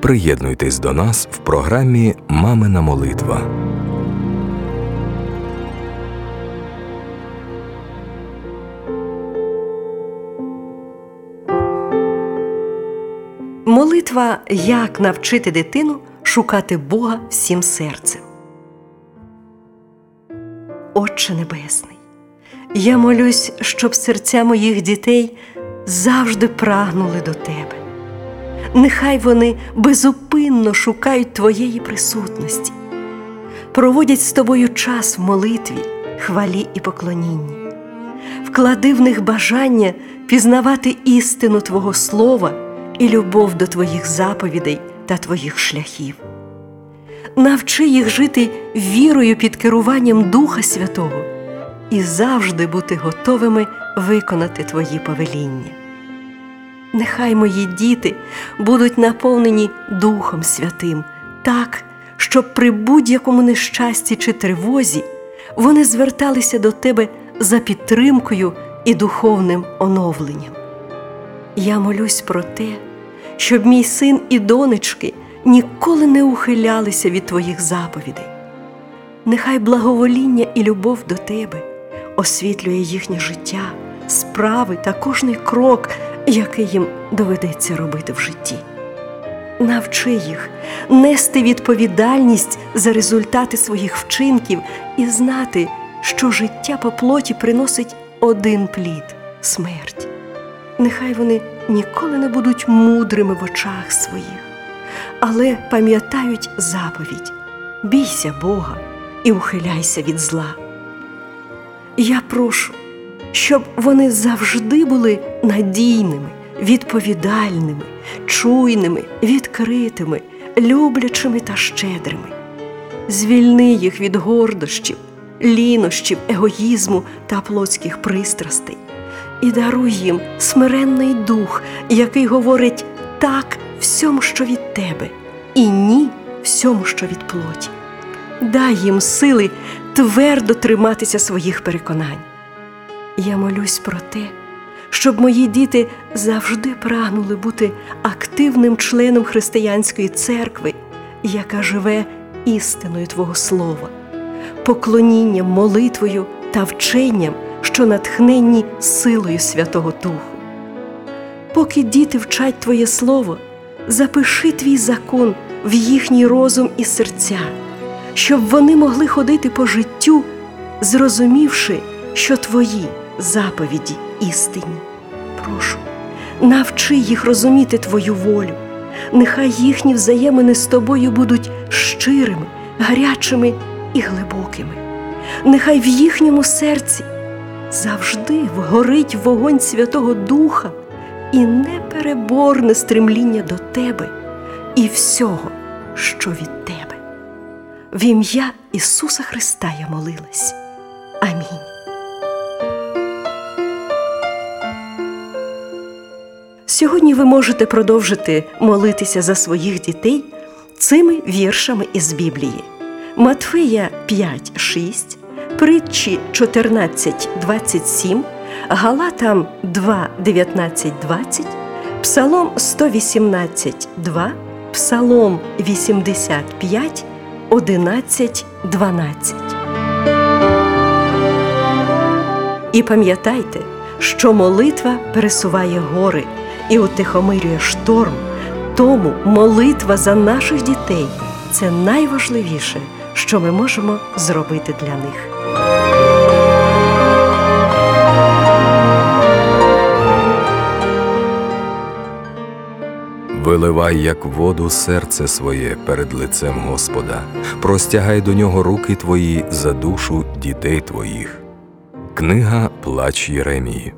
Приєднуйтесь до нас в програмі Мамина молитва. Молитва як навчити дитину шукати Бога всім серцем. Отче Небесний, я молюсь, щоб серця моїх дітей завжди прагнули до Тебе. Нехай вони безупинно шукають Твоєї присутності, проводять з тобою час в молитві, хвалі і поклонінні. Вклади в них бажання пізнавати істину Твого Слова і любов до Твоїх заповідей та Твоїх шляхів. Навчи їх жити вірою під керуванням Духа Святого і завжди бути готовими виконати Твої повеління. Нехай мої діти будуть наповнені Духом Святим так, щоб при будь-якому нещасті чи тривозі вони зверталися до Тебе за підтримкою і духовним оновленням. Я молюсь про те, щоб мій син і донечки ніколи не ухилялися від Твоїх заповідей. Нехай благовоління і любов до Тебе освітлює їхнє життя, справи та кожний крок, який їм доведеться робити в житті. Навчи їх нести відповідальність за результати своїх вчинків і знати, що життя по плоті приносить один плід смерть. Нехай вони ніколи не будуть мудрими в очах своїх, але пам'ятають заповідь бійся Бога і ухиляйся від зла. Я прошу, щоб вони завжди були надійними, відповідальними, чуйними, відкритими, люблячими та щедрими. Звільни їх від гордощів, лінощів, егоїзму та плотських пристрастей і даруй їм смиренний дух, який говорить так всьому, що від тебе, і ні всьому, що від плоті. Дай їм сили твердо триматися своїх переконань. Я молюсь про те, щоб мої діти завжди прагнули бути активним членом християнської церкви, яка живе істиною Твого Слова, поклонінням, молитвою та вченням, що натхненні силою Святого Духу. Поки діти вчать Твоє Слово, запиши твій закон в їхній розум і серця, щоб вони могли ходити по життю, зрозумівши, що Твої заповіді істинні. Прошу, навчи їх розуміти Твою волю, нехай їхні взаємини з тобою будуть щирими, гарячими і глибокими. Нехай в їхньому серці завжди вгорить вогонь Святого Духа і непереборне стремління до тебе і всього, що від тебе. В ім'я Ісуса Христа я молилась. Сьогодні ви можете продовжити молитися за своїх дітей цими віршами із Біблії. Матфея 5, 6, притчі 14, 27, Галатам 2, 19, 20, Псалом 118, 2, Псалом 85, 11, 12. І пам'ятайте, що молитва пересуває гори і утихомирює шторм. Тому молитва за наших дітей це найважливіше, що ми можемо зробити для них. Виливай, як воду, серце своє перед лицем Господа, простягай до нього руки твої за душу дітей твоїх. Книга Плач Єремії.